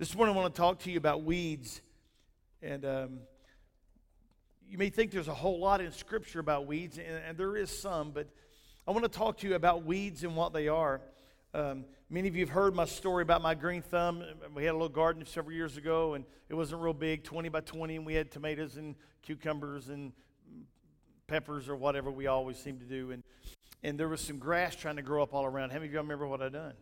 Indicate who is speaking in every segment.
Speaker 1: This morning, I want to talk to you about weeds. And um, you may think there's a whole lot in Scripture about weeds, and, and, there is some, but I want to talk to you about weeds and what they are. Um, many of you have heard my story about my green thumb. We had a little garden several years ago, and it wasn't real big 20 by 20, and we had tomatoes and cucumbers and peppers or whatever we always seem to do. And, and there was some grass trying to grow up all around. How many of y'all remember what I done?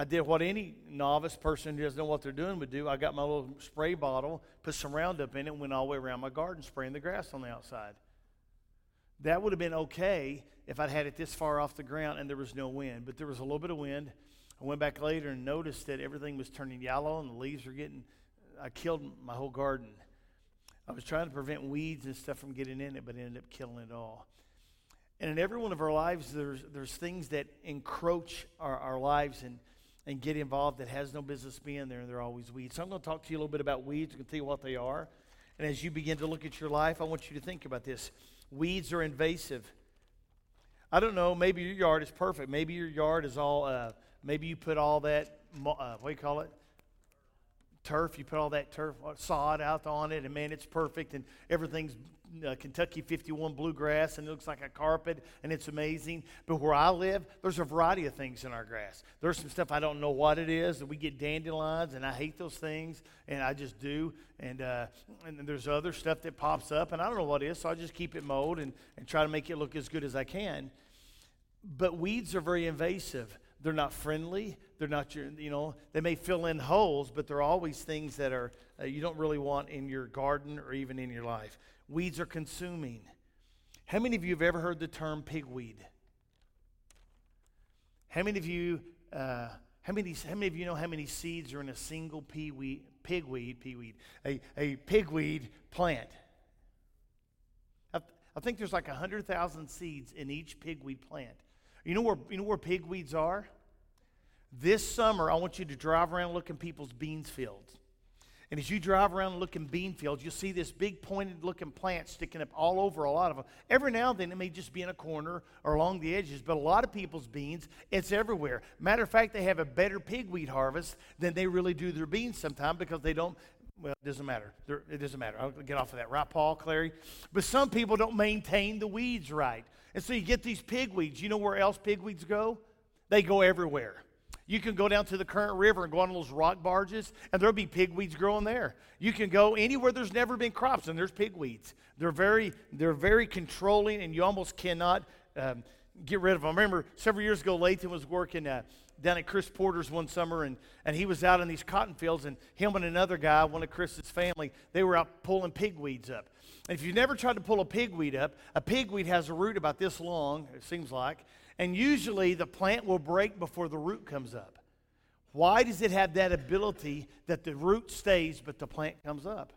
Speaker 1: I did what any novice person who doesn't know what they're doing would do. I got my little spray bottle, put some Roundup in it, and went all the way around my garden spraying the grass on the outside. That would have been okay if I'd had it this far off the ground and there was no wind. But there was a little bit of wind. I went back later and noticed that everything was turning yellow and the leaves were getting. I killed my whole garden. I was trying to prevent weeds and stuff from getting in it, but ended up killing it all. And in every one of our lives, there's, there's things that encroach our, our lives and and get involved that has no business being there, and they're always weeds. So I'm going to talk to you a little bit about weeds. I'm tell you what they are. And as you begin to look at your life, I want you to think about this. Weeds are invasive. I don't know, maybe your yard is perfect. Maybe your yard is all, uh, maybe you put all that, uh, what do you call it? Turf. You put all that turf uh, sod out on it, and man, it's perfect, and everything's uh, Kentucky 51 bluegrass and it looks like a carpet and it's amazing. But where I live, there's a variety of things in our grass. There's some stuff I don't know what it is, we get dandelions, and I hate those things, and I just do. And, uh, and there's other stuff that pops up, and I don't know what it is, so I just keep it mowed and, and try to make it look as good as I can. But weeds are very invasive. They're not friendly. They're not your, you know, they may fill in holes, but they're always things that are uh, you don't really want in your garden or even in your life. Weeds are consuming. How many of you have ever heard the term pigweed? How many of you, uh, how many, how many of you know how many seeds are in a single peaweed, pigweed, peaweed, a, a pigweed plant? I, I think there's like 100,000 seeds in each pigweed plant. You know where, you know where pigweeds are? This summer, I want you to drive around looking people's beans fields. And as you drive around and look in bean fields, you'll see this big pointed looking plant sticking up all over a lot of them. Every now and then it may just be in a corner or along the edges, but a lot of people's beans, it's everywhere. Matter of fact, they have a better pigweed harvest than they really do their beans sometimes because they don't. Well, it doesn't matter. They're, it doesn't matter. I'll get off of that. Right, Paul, Clary? But some people don't maintain the weeds right. And so you get these pigweeds. You know where else pigweeds go? They go everywhere. You can go down to the current river and go on those rock barges, and there'll be pigweeds growing there. You can go anywhere there's never been crops, and there's pigweeds. They're very, they're very controlling, and you almost cannot um, get rid of them. I remember several years ago, Lathan was working uh, down at Chris Porter's one summer, and, and he was out in these cotton fields, and him and another guy, one of Chris's family, they were out pulling pigweeds up. And if you've never tried to pull a pigweed up, a pigweed has a root about this long, it seems like, and usually the plant will break before the root comes up. Why does it have that ability that the root stays but the plant comes up?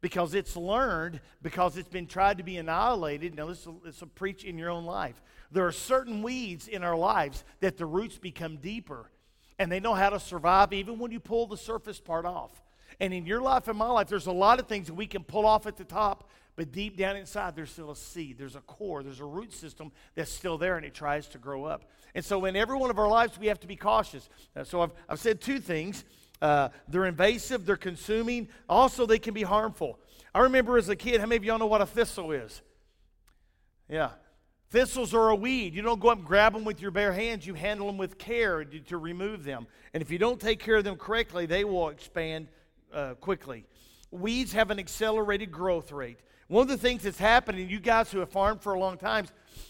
Speaker 1: Because it's learned, because it's been tried to be annihilated. Now, this will, this will preach in your own life. There are certain weeds in our lives that the roots become deeper and they know how to survive even when you pull the surface part off. And in your life and my life, there's a lot of things that we can pull off at the top but deep down inside, there's still a seed, there's a core, there's a root system that's still there and it tries to grow up. And so, in every one of our lives, we have to be cautious. Uh, so, I've, I've said two things uh, they're invasive, they're consuming, also, they can be harmful. I remember as a kid, how many of y'all know what a thistle is? Yeah. Thistles are a weed. You don't go up and grab them with your bare hands. You handle them with care to, to remove them. And if you don't take care of them correctly, they will expand uh, quickly. Weeds have an accelerated growth rate. One of the things that's happening, you guys who have farmed for a long time,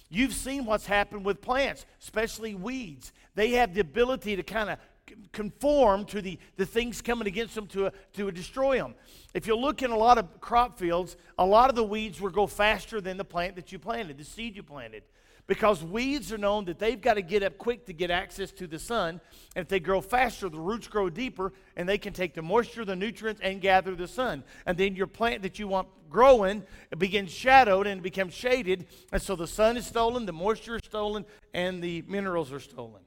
Speaker 1: you've seen what's happened with plants, especially weeds. They have the ability to kind of conform to the, the things coming against them to, to destroy them. If you look in a lot of crop fields, a lot of the weeds will go faster than the plant that you planted, the seed you planted because weeds are known that they've got to get up quick to get access to the sun. And if they grow faster, the roots grow deeper and they can take the moisture, the nutrients, and gather the sun. And then your plant that you want growing begins shadowed and becomes shaded. And so the sun is stolen, the moisture is stolen, and the minerals are stolen.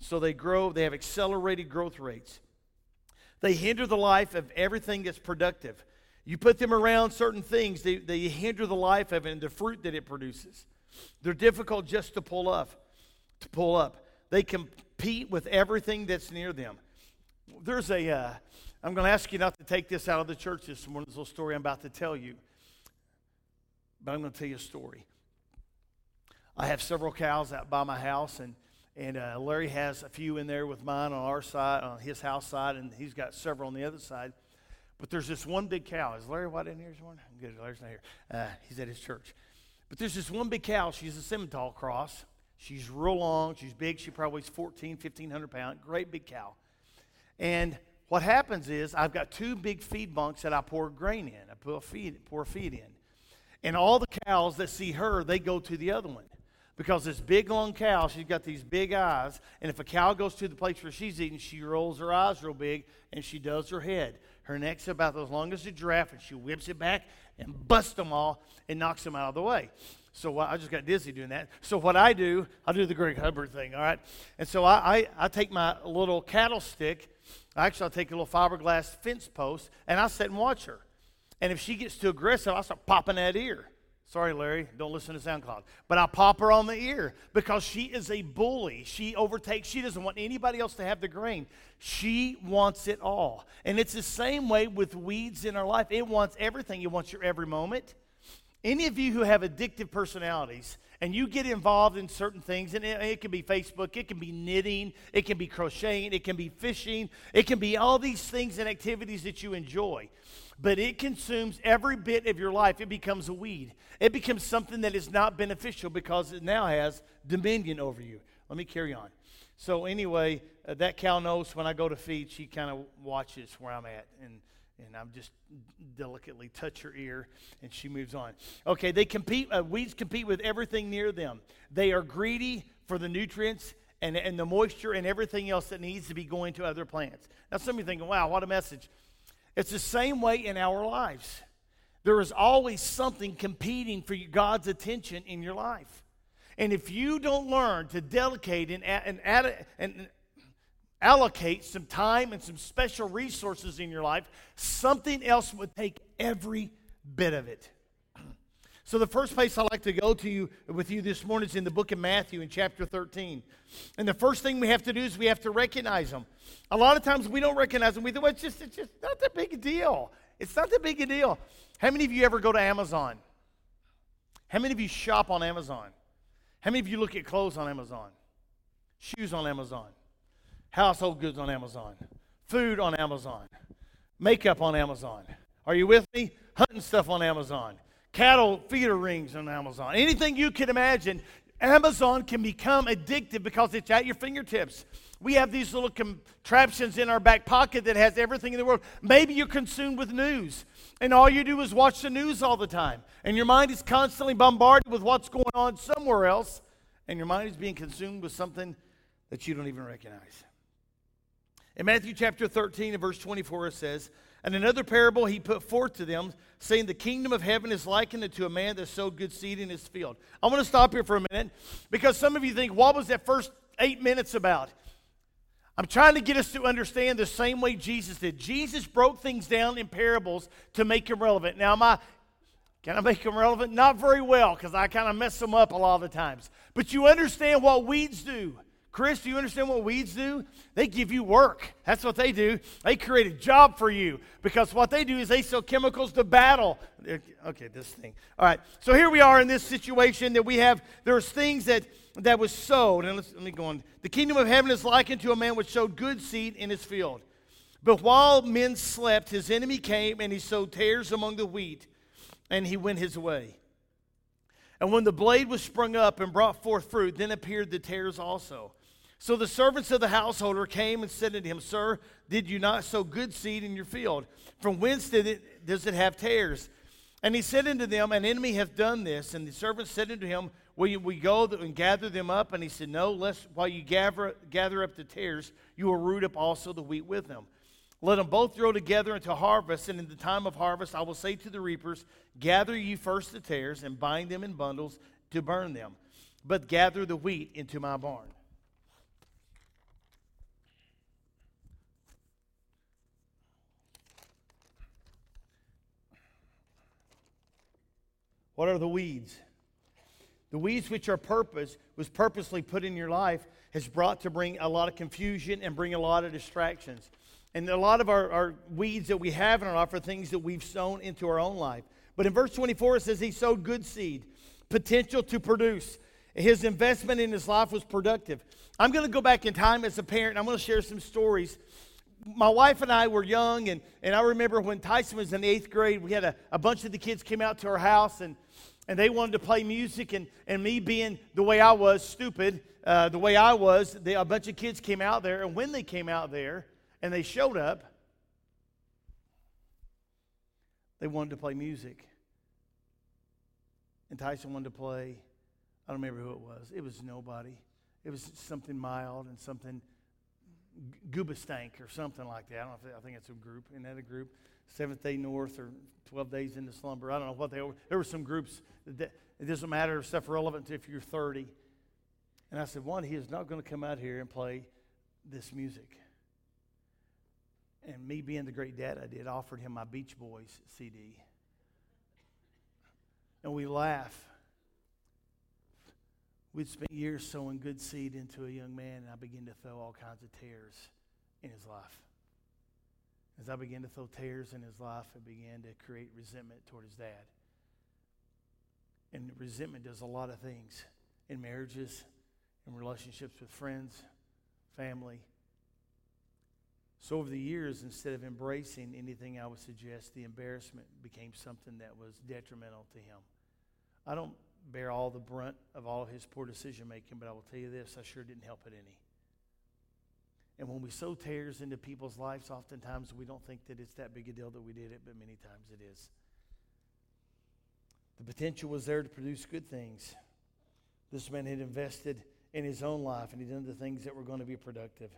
Speaker 1: So they grow, they have accelerated growth rates. They hinder the life of everything that's productive. You put them around certain things, they, they hinder the life of it and the fruit that it produces. They're difficult just to pull up, to pull up. They compete with everything that's near them. there's a. Uh, I'm going to ask you not to take this out of the church this morning, this little story I'm about to tell you. But I'm going to tell you a story. I have several cows out by my house, and, and uh, Larry has a few in there with mine on our side, on his house side, and he's got several on the other side. But there's this one big cow. Is Larry White in here this morning? Good, Larry's not here. Uh, he's at his church. But there's this one big cow. She's a Simmental cross. She's real long. She's big. She probably weighs 14, 1,500 pounds. Great big cow. And what happens is I've got two big feed bunks that I pour grain in. I pour feed, pour feed in. And all the cows that see her, they go to the other one. Because this big long cow, she's got these big eyes. And if a cow goes to the place where she's eating, she rolls her eyes real big and she does her head. Her neck's about as long as a giraffe, and she whips it back and busts them all and knocks them out of the way. So I just got dizzy doing that. So what I do, I do the Greg Hubbard thing, all right? And so I, I, I take my little cattle stick Actually, I'll take a little fiberglass fence post and I'll sit and watch her. And if she gets too aggressive, I'll start popping that ear. Sorry, Larry, don't listen to SoundCloud. But I pop her on the ear because she is a bully. She overtakes, she doesn't want anybody else to have the grain. She wants it all. And it's the same way with weeds in our life. It wants everything. It wants your every moment. Any of you who have addictive personalities, and you get involved in certain things, and it, it, can be Facebook, it can be knitting, it can be crocheting, it can be fishing, it can be all these things and activities that you enjoy. But it consumes every bit of your life. It becomes a weed. It becomes something that is not beneficial because it now has dominion over you. Let me carry on. So, anyway, uh, that cow knows when I go to feed, she kind of watches where I'm at. And and I'm just delicately touch her ear, and she moves on. Okay, they compete. Uh, weeds compete with everything near them. They are greedy for the nutrients and, and the moisture and everything else that needs to be going to other plants. Now, some of you thinking, "Wow, what a message!" It's the same way in our lives. There is always something competing for God's attention in your life. And if you don't learn to delegate and, and, and, allocate some time and some special resources in your life, something else would take every bit of it. So, the first place I'd like to go to you with you this morning is in the book of Matthew in chapter 13. And the first thing we have to do is we have to recognize them. A lot of times we don't recognize them. We think, well, it's just, it's just not that big a deal. It's not that big a deal. How many of you ever go to Amazon? How many of you shop on Amazon? How many of you look at clothes on Amazon? Shoes on Amazon? Household goods on Amazon, food on Amazon, makeup on Amazon. Are you with me? Hunting stuff on Amazon, cattle feeder rings on Amazon. Anything you can imagine, Amazon can become addictive because it's at your fingertips. We have these little contraptions in our back pocket that has everything in the world. Maybe you're consumed with news, and all you do is watch the news all the time, and your mind is constantly bombarded with what's going on somewhere else, and your mind is being consumed with something that you don't even recognize. In Matthew chapter 13 and verse 24, it says, And another parable he put forth to them, saying, The kingdom of heaven is likened unto a man that sowed good seed in his field. I want to stop here for a minute because some of you think, What was that first eight minutes about? I'm trying to get us to understand the same way Jesus did. Jesus broke things down in parables to make them relevant. Now, am I, can I make them relevant? Not very well because I kind of mess them up a lot of the times. But you understand what weeds do. Chris, do you understand what weeds do? They give you work. That's what they do. They create a job for you because what they do is they sell chemicals to battle. Okay, this thing. All right. So here we are in this situation that we have. There's things that that was sowed. And let me go on. The kingdom of heaven is likened to a man which sowed good seed in his field. But while men slept, his enemy came and he sowed tares among the wheat, and he went his way. And when the blade was sprung up and brought forth fruit, then appeared the tares also. So the servants of the householder came and said unto him, Sir, did you not sow good seed in your field? From whence did it, does it have tares? And he said unto them, An enemy hath done this. And the servants said unto him, Will you, we go and gather them up? And he said, No, lest while you gather, gather up the tares, you will root up also the wheat with them. Let them both grow together until harvest, and in the time of harvest I will say to the reapers, Gather ye first the tares, and bind them in bundles to burn them, but gather the wheat into my barn. What are the weeds? The weeds which are purpose was purposely put in your life has brought to bring a lot of confusion and bring a lot of distractions. And a lot of our, our weeds that we have in our life are things that we've sown into our own life. But in verse 24, it says he sowed good seed, potential to produce. His investment in his life was productive. I'm going to go back in time as a parent. I'm going to share some stories. My wife and I were young, and, and I remember when Tyson was in the eighth grade, we had a, a bunch of the kids came out to our house, and and they wanted to play music, and, and me being the way I was, stupid, uh, the way I was, they, a bunch of kids came out there, and when they came out there and they showed up, they wanted to play music. And Tyson wanted to play, I don't remember who it was. It was nobody. It was something mild and something Goobastank or something like that. I don't know if I think it's a group. Isn't that a group? Seventh Day North or 12 Days into Slumber. I don't know what they were. There were some groups that it doesn't matter stuff relevant if you're 30. And I said, one, he is not going to come out here and play this music. And me being the great dad I did, offered him my Beach Boys CD. And we laugh. We'd spent years sowing good seed into a young man, and I began to throw all kinds of tares in his life. As I began to throw tares in his life, I began to create resentment toward his dad. And resentment does a lot of things in marriages, in relationships with friends, family. So, over the years, instead of embracing anything I would suggest, the embarrassment became something that was detrimental to him. I don't bear all the brunt of all of his poor decision making, but I will tell you this I sure didn't help it any. And when we sow tares into people's lives, oftentimes we don't think that it's that big a deal that we did it, but many times it is. The potential was there to produce good things. This man had invested in his own life and he'd done the things that were going to be productive.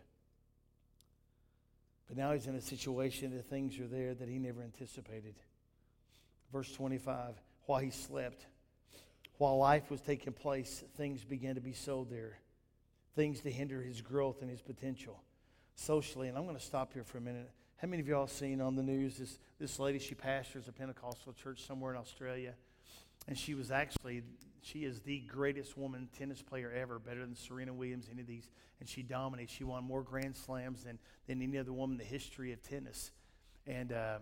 Speaker 1: But now he's in a situation that things are there that he never anticipated. Verse 25 while he slept, while life was taking place, things began to be sowed there, things to hinder his growth and his potential socially. And I'm going to stop here for a minute. How many of y'all seen on the news this, this lady? She pastors a Pentecostal church somewhere in Australia. And she was actually, she is the greatest woman tennis player ever, better than Serena Williams, any of these. And she dominates. She won more Grand Slams than, than any other woman in the history of tennis. And, um,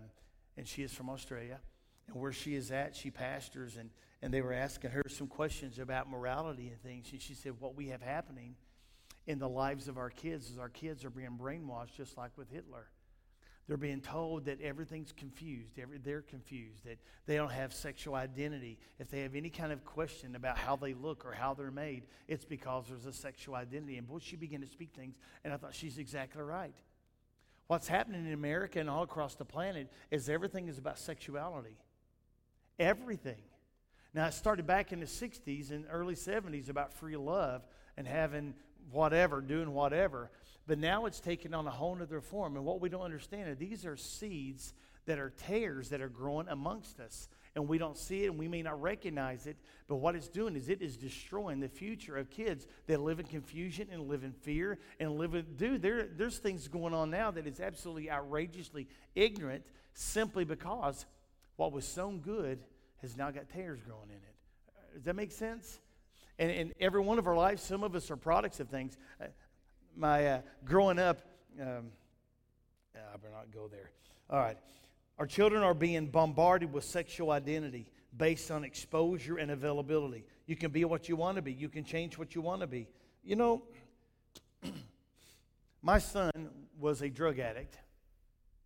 Speaker 1: and she is from Australia. And where she is at, she pastors. And, and they were asking her some questions about morality and things. And she said, What we have happening in the lives of our kids is our kids are being brainwashed just like with Hitler. They're being told that everything's confused. Every, they're confused, that they don't have sexual identity. If they have any kind of question about how they look or how they're made, it's because there's a sexual identity. And boy, she began to speak things, and I thought she's exactly right. What's happening in America and all across the planet is everything is about sexuality. Everything. Now, it started back in the 60s and early 70s about free love and having whatever, doing whatever. But now it's taken on a whole other form. And what we don't understand is these are seeds that are tares that are growing amongst us. And we don't see it and we may not recognize it. But what it's doing is it is destroying the future of kids that live in confusion and live in fear and live in. Dude, there, there's things going on now that is absolutely outrageously ignorant simply because what was sown good has now got tares growing in it. Does that make sense? And in every one of our lives, some of us are products of things. Uh, my uh, growing up, um, I better not go there. All right. Our children are being bombarded with sexual identity based on exposure and availability. You can be what you want to be, you can change what you want to be. You know, my son was a drug addict,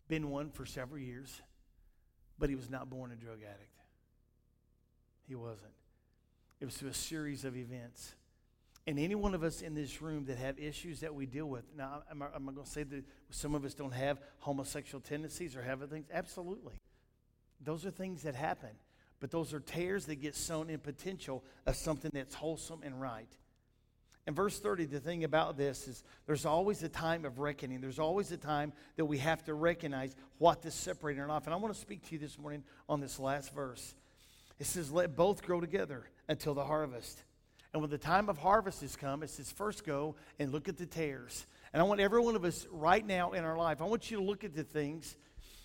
Speaker 1: been one for several years, but he was not born a drug addict. He wasn't. It was through a series of events. And any one of us in this room that have issues that we deal with, now, am I, am I going to say that some of us don't have homosexual tendencies or have other things? Absolutely. Those are things that happen. But those are tares that get sown in potential of something that's wholesome and right. In verse 30, the thing about this is there's always a time of reckoning. There's always a time that we have to recognize what this separating not. And I want to speak to you this morning on this last verse. It says, Let both grow together until the harvest. And when the time of harvest has come, it says, First go and look at the tares. And I want every one of us right now in our life, I want you to look at the things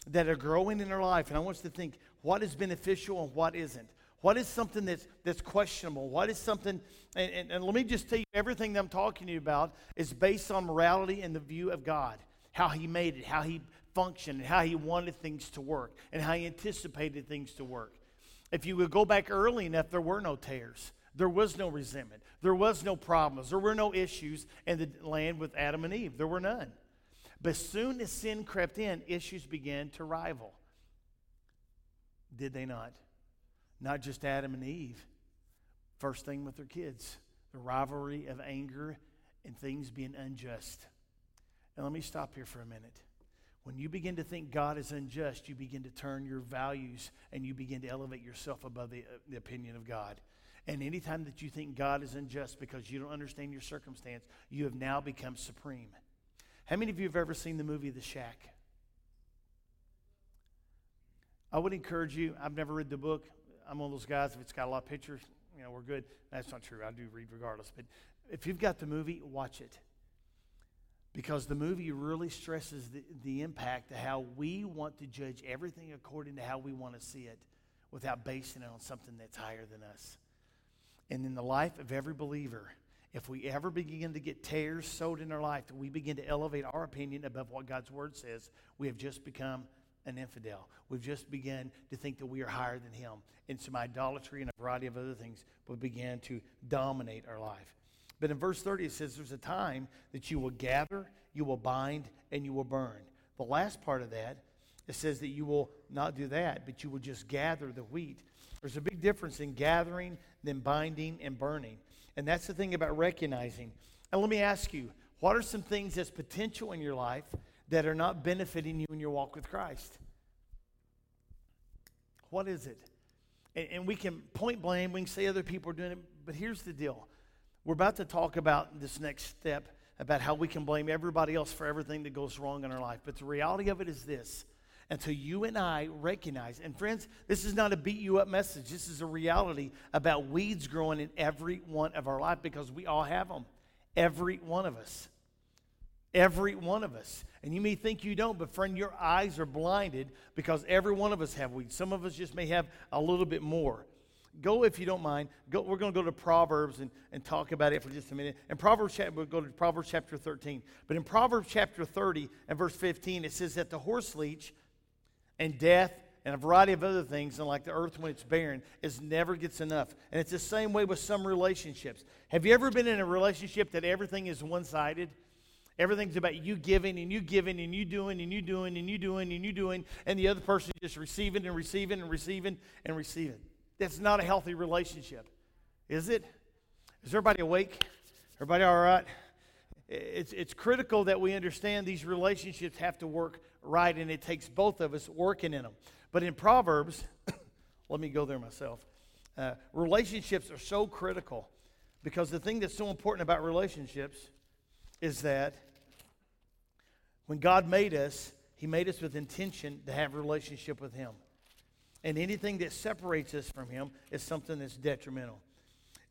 Speaker 1: that are growing in our life. And I want you to think what is beneficial and what isn't. What is something that's, that's questionable? What is something, and, and, and let me just tell you, everything that I'm talking to you about is based on morality and the view of God, how He made it, how He functioned, and how He wanted things to work, and how He anticipated things to work. If you would go back early enough, there were no tares. There was no resentment. There was no problems. There were no issues in the land with Adam and Eve. There were none. But soon as sin crept in, issues began to rival. Did they not? Not just Adam and Eve. First thing with their kids the rivalry of anger and things being unjust. And let me stop here for a minute. When you begin to think God is unjust, you begin to turn your values and you begin to elevate yourself above the, uh, the opinion of God. And anytime that you think God is unjust because you don't understand your circumstance, you have now become supreme. How many of you have ever seen the movie The Shack? I would encourage you, I've never read the book. I'm one of those guys, if it's got a lot of pictures, you know, we're good. That's not true. I do read regardless. But if you've got the movie, watch it. Because the movie really stresses the, the impact of how we want to judge everything according to how we want to see it without basing it on something that's higher than us. And in the life of every believer, if we ever begin to get tares sowed in our life, that we begin to elevate our opinion above what God's word says, we have just become an infidel. We've just begun to think that we are higher than him. And some idolatry and a variety of other things will begin to dominate our life. But in verse 30, it says, There's a time that you will gather, you will bind, and you will burn. The last part of that, it says that you will not do that, but you will just gather the wheat. There's a big difference in gathering than binding and burning. And that's the thing about recognizing. And let me ask you, what are some things that's potential in your life that are not benefiting you in your walk with Christ? What is it? And, and, we can point blame, we can say other people are doing it, but here's the deal. We're about to talk about this next step about how we can blame everybody else for everything that goes wrong in our life. But the reality of it is this until you and I recognize, and friends, this is not a beat you up message. This is a reality about weeds growing in every one of our life because we all have them. Every one of us. Every one of us. And you may think you don't, but friend, your eyes are blinded because every one of us have weeds. Some of us just may have a little bit more. Go, if you don't mind, go, we're going to go to Proverbs and, and talk about it for just a minute. And Proverbs, we'll go to Proverbs chapter 13. But in Proverbs chapter 30 and verse 15, it says that the horse leech and death and a variety of other things, and like the earth when it's barren, is never gets enough. And it's the same way with some relationships. Have you ever been in a relationship that everything is one sided? Everything's about you giving and you giving and you doing and you doing and you doing and you doing, and the other person just receiving and receiving and receiving and receiving. That's not a healthy relationship, is it? Is everybody awake? Everybody all right? It's, it's critical that we understand these relationships have to work right, and it takes both of us working in them. But in Proverbs, let me go there myself. Uh, relationships are so critical because the thing that's so important about relationships is that when God made us, He made us with intention to have a relationship with Him. And anything that separates us from Him is something that's detrimental.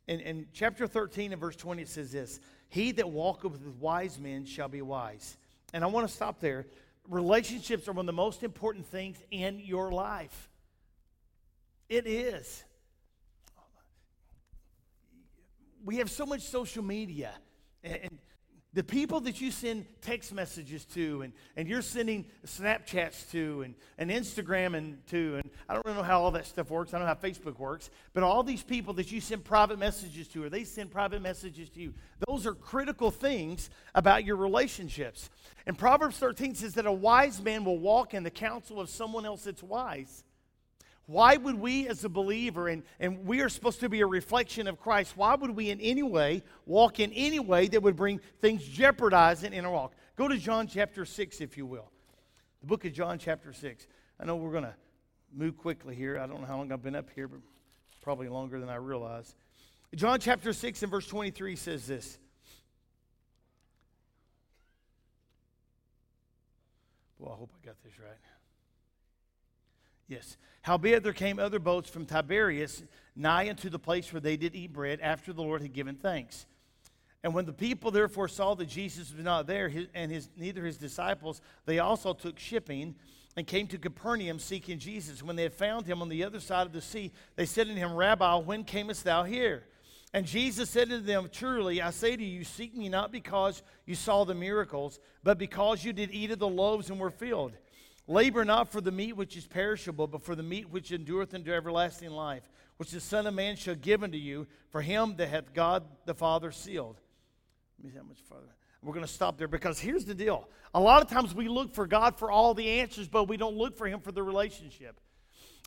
Speaker 1: In, in chapter 13 and verse 20, it says this He that walketh with wise men shall be wise. And I want to stop there. Relationships are one of the most important things in your life. It is. We have so much social media. And, the people that you send text messages to and, and you're sending Snapchats to and, and Instagram and to, and I don't really know how all that stuff works. I don't know how Facebook works. But all these people that you send private messages to or they send private messages to you, those are critical things about your relationships. And Proverbs 13 says that a wise man will walk in the counsel of someone else that's wise. Why would we, as a believer, and, and we are supposed to be a reflection of Christ, why would we in any way walk in any way that would bring things jeopardizing in our walk? Go to John chapter 6, if you will. The book of John chapter 6. I know we're going to move quickly here. I don't know how long I've been up here, but probably longer than I realize. John chapter 6 and verse 23 says this. Well, I hope I got this right. Yes. Howbeit there came other boats from Tiberias nigh unto the place where they did eat bread after the Lord had given thanks. And when the people therefore saw that Jesus was not there, his, and his, neither his disciples, they also took shipping and came to Capernaum seeking Jesus. When they had found him on the other side of the sea, they said to him, Rabbi, when camest thou here? And Jesus said to them, Truly, I say to you, seek me not because you saw the miracles, but because you did eat of the loaves and were filled. Labor not for the meat which is perishable, but for the meat which endureth unto everlasting life, which the Son of Man shall give unto you, for him that hath God the Father sealed. Let me see how much further. We're going to stop there because here's the deal. A lot of times we look for God for all the answers, but we don't look for Him for the relationship.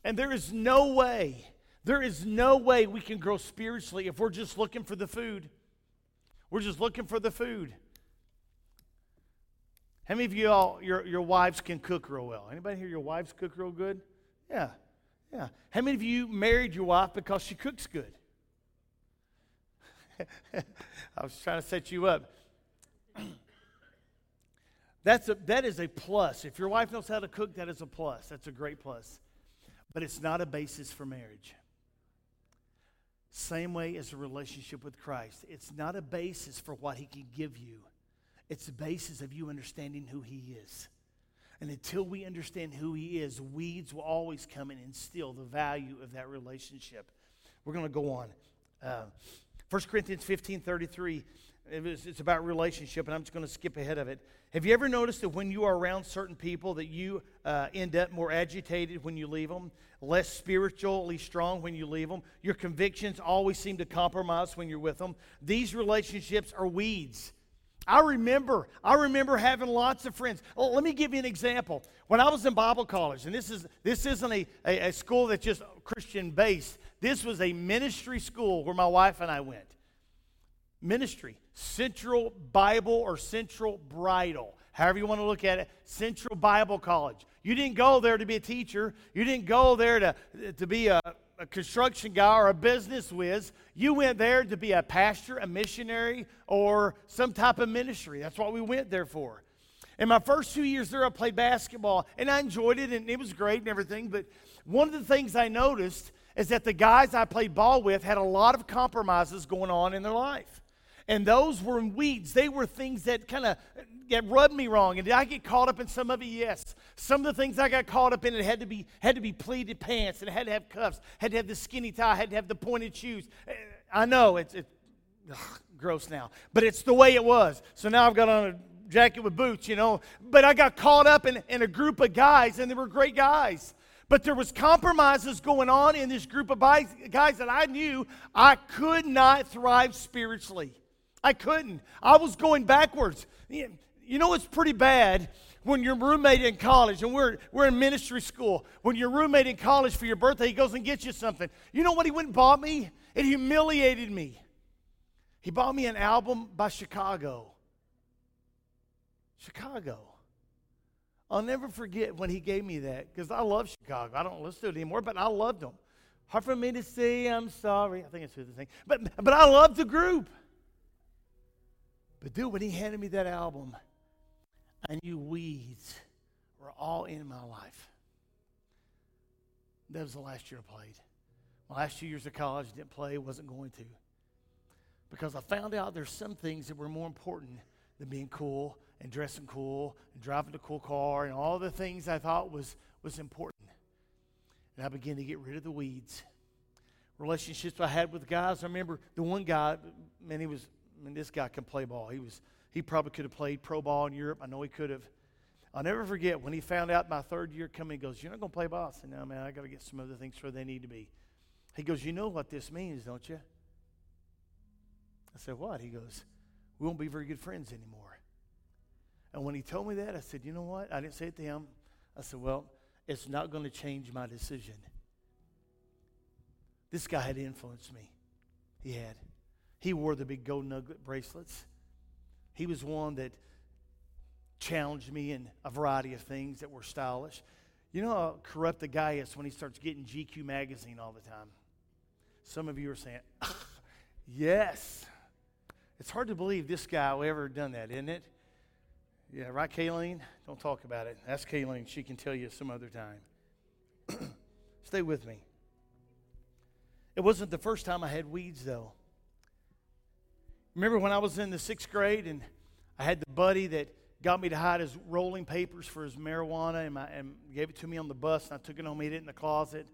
Speaker 1: And there is no way, there is no way we can grow spiritually if we're just looking for the food. We're just looking for the food. How many of you all, your, your wives can cook real well? Anybody here, your wives cook real good? Yeah, yeah. How many of you married your wife because she cooks good? I was trying to set you up. That's a, that is a plus. If your wife knows how to cook, that is a plus. That's a great plus. But it's not a basis for marriage. Same way as a relationship with Christ. It's not a basis for what he can give you. It's the basis of you understanding who he is. And until we understand who he is, weeds will always come and steal the value of that relationship. We're going to go on. Uh, 1 Corinthians 15 33 it was, it's about relationship, and I'm just going to skip ahead of it. Have you ever noticed that when you are around certain people that you uh, end up more agitated when you leave them, less spiritually strong when you leave them? Your convictions always seem to compromise when you're with them. These relationships are weeds. I remember, I remember having lots of friends. Oh, let me give you an example. When I was in Bible college, and this is this isn't a, a, a school that's just Christian based. This was a ministry school where my wife and I went ministry, Central Bible or Central Bridal, however you want to look at it, Central Bible College. You didn't go there to be a teacher, you didn't go there to, to be a, a construction guy or a business whiz. You went there to be a pastor, a missionary, or some type of ministry. That's what we went there for. In my first two years there, I played basketball, and I enjoyed it, and it was great and everything. But one of the things I noticed is that the guys I played ball with had a lot of compromises going on in their life. And those were weeds. They were things that kind of that rubbed me wrong. And did I get caught up in some of it? Yes. Some of the things I got caught up in it had to be had to be pleated pants and it had to have cuffs, had to have the skinny tie, had to have the pointed shoes. Eh, I know it's, ugh, gross now, but it's the way it was. So now I've got on a jacket with boots, you know. But I got caught up in, in a group of guys, and they were great guys. But there was compromises going on in this group of guys that I knew I could not thrive spiritually. I couldn't. I was going backwards. You know, it's pretty bad when your roommate in college, and we're, we're in ministry school, when your roommate in college for your birthday, he goes and gets you something. You know what he went and bought me? It humiliated me. He bought me an album by Chicago. Chicago. I'll never forget when he gave me that because I love Chicago. I don't listen to it anymore, but I loved them. Hard for me to say I'm sorry. I think it's the thing. But, but I love the group. But dude, when he handed me that album, I knew weeds were all in my life. That was the last year I played. My last two years of college, didn't play, wasn't going to. Because I found out there's some things that were more important than being cool and dressing cool and driving a cool car and all the things I thought was, was important. And I began to get rid of the weeds. Relationships I had with guys, I remember the one guy, man, he was I mean, this guy can play ball. He was he probably could have played pro ball in Europe. I know he could have. I'll never forget when he found out my third year coming. He goes, "You're not going to play ball." I said, "No, man. I got to get some other things where they need to be." He goes, "You know what this means, don't you?" I said, "What?" He goes, "We won't be very good friends anymore." And when he told me that, I said, "You know what?" I didn't say it to him. I said, "Well, it's not going to change my decision." This guy had influenced me. He had. He wore the big gold nugget bracelets. He was one that challenged me in a variety of things that were stylish. You know how corrupt the guy is when he starts getting GQ magazine all the time? Some of you are saying, yes. It's hard to believe this guy ever done that, isn't it? Yeah, right, Kayleen? Don't talk about it. Ask Kayleen. She can tell you some other time. Stay with me. It wasn't the first time I had weeds, though. Remember when I was in the sixth grade and I had the buddy that got me to hide his rolling papers for his marijuana and, my, and gave it to me on the bus, and I took it home, and hid it in the closet.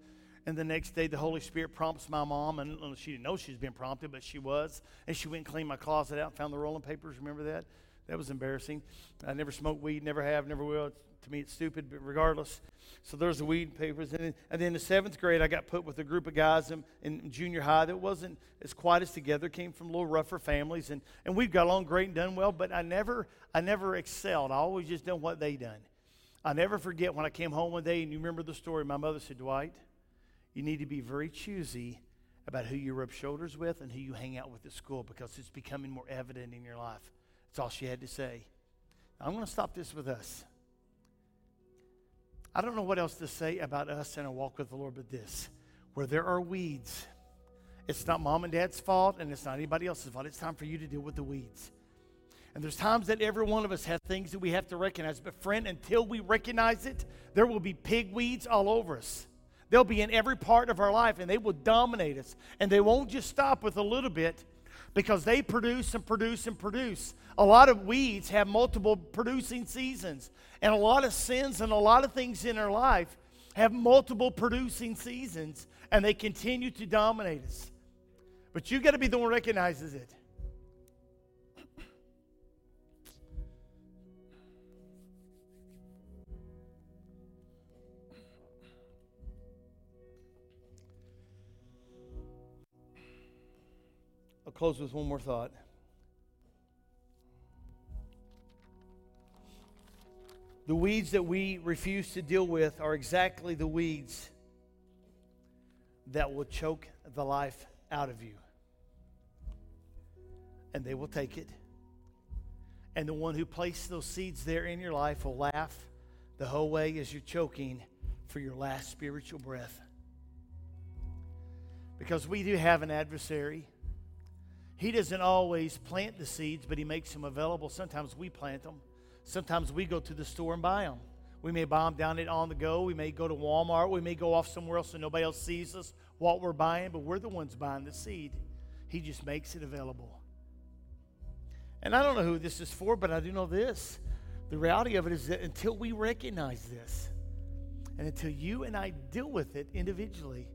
Speaker 1: And the next day, the Holy Spirit prompts my mom, and she didn't know she was being prompted, but she was. And she went and cleaned my closet out and found the rolling papers. Remember that? That was embarrassing. I never smoked weed, never have, never will. To me, it's stupid, but regardless. So there's the weed papers. And then, and then in the seventh grade, I got put with a group of guys in, in junior high that wasn't as quite as together, came from a little rougher families. And, and we got along great and done well, but I never, I never excelled. I always just done what they done. I never forget when I came home one day, and you remember the story, my mother said, Dwight, you need to be very choosy about who you rub shoulders with and who you hang out with at school because it's becoming more evident in your life. That's all she had to say. I'm going to stop this with us. I don't know what else to say about us and our walk with the Lord but this. Where there are weeds, it's not mom and dad's fault and it's not anybody else's fault. It's time for you to deal with the weeds. And there's times that every one of us has things that we have to recognize. But, friend, until we recognize it, there will be pig weeds all over us. They'll be in every part of our life and they will dominate us. And they won't just stop with a little bit because they produce and produce and produce. A lot of weeds have multiple producing seasons, and a lot of sins and a lot of things in our life have multiple producing seasons, and they continue to dominate us. But you got to be the one who recognizes it. Close with one more thought. The weeds that we refuse to deal with are exactly the weeds that will choke the life out of you. And they will take it. And the one who placed those seeds there in your life will laugh the whole way as you're choking for your last spiritual breath. Because we do have an adversary. He doesn't always plant the seeds, but He makes them available. Sometimes we plant them. Sometimes we go to the store and buy them. We may buy them down it on the go. We may go to Walmart. We may go off somewhere else so nobody else sees us what we're buying, but we're the ones buying the seed. He just makes it available. And I don't know who this is for, but I do know this. The reality of it is that until we recognize this, and until you and I deal with it individually,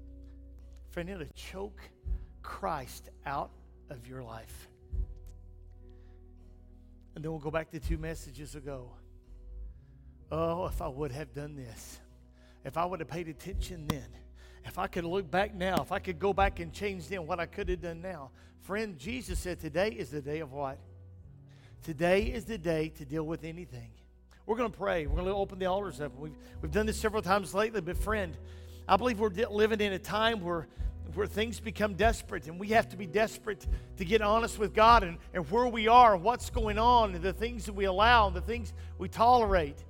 Speaker 1: friend, it'll choke Christ out of your life. And then we'll go back to two messages ago. Oh, if I would have done this, if I would have paid attention then, if I could look back now, if I could go back and change then what I could have done now. Friend, Jesus said today is the day of what? Today is the day to deal with anything. We're going to pray. We're going to open the altars up. We've, we've done this several times lately, but friend, I believe we're living in a time where where things become desperate and we have to be desperate to get honest with God and, and where we are, what's going on, and the things that we allow, the things we tolerate.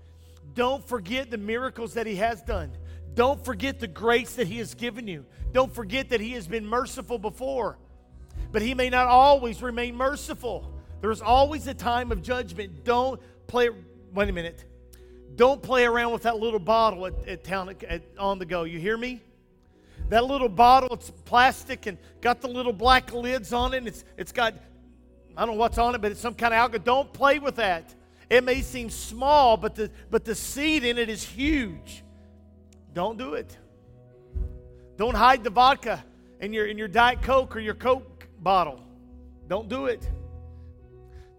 Speaker 1: Don't forget the miracles that He has done. Don't forget the grace that He has given you. Don't forget that He has been merciful before, but He may not always remain merciful. There's always a time of judgment. Don't play, wait a minute. Don't play around with that little bottle at, at town at, on the go. You hear me? That little bottle, it's plastic and got the little black lids on it. It's, it's got, I don't know what's on it, but it's some kind of alcohol. Don't play with that. It may seem small, but the, but the seed in it is huge. Don't do it. Don't hide the vodka in your, in your Diet Coke or your Coke bottle. Don't do it.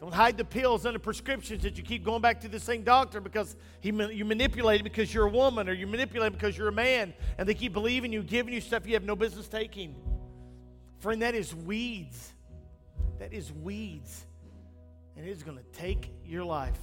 Speaker 1: Don't hide the pills and the prescriptions that you keep going back to the same doctor because he, you manipulate it because you're a woman or you manipulate it because you're a man and they keep believing you, giving you stuff you have no business taking. Friend, that is weeds. That is weeds. And it is going to take your life.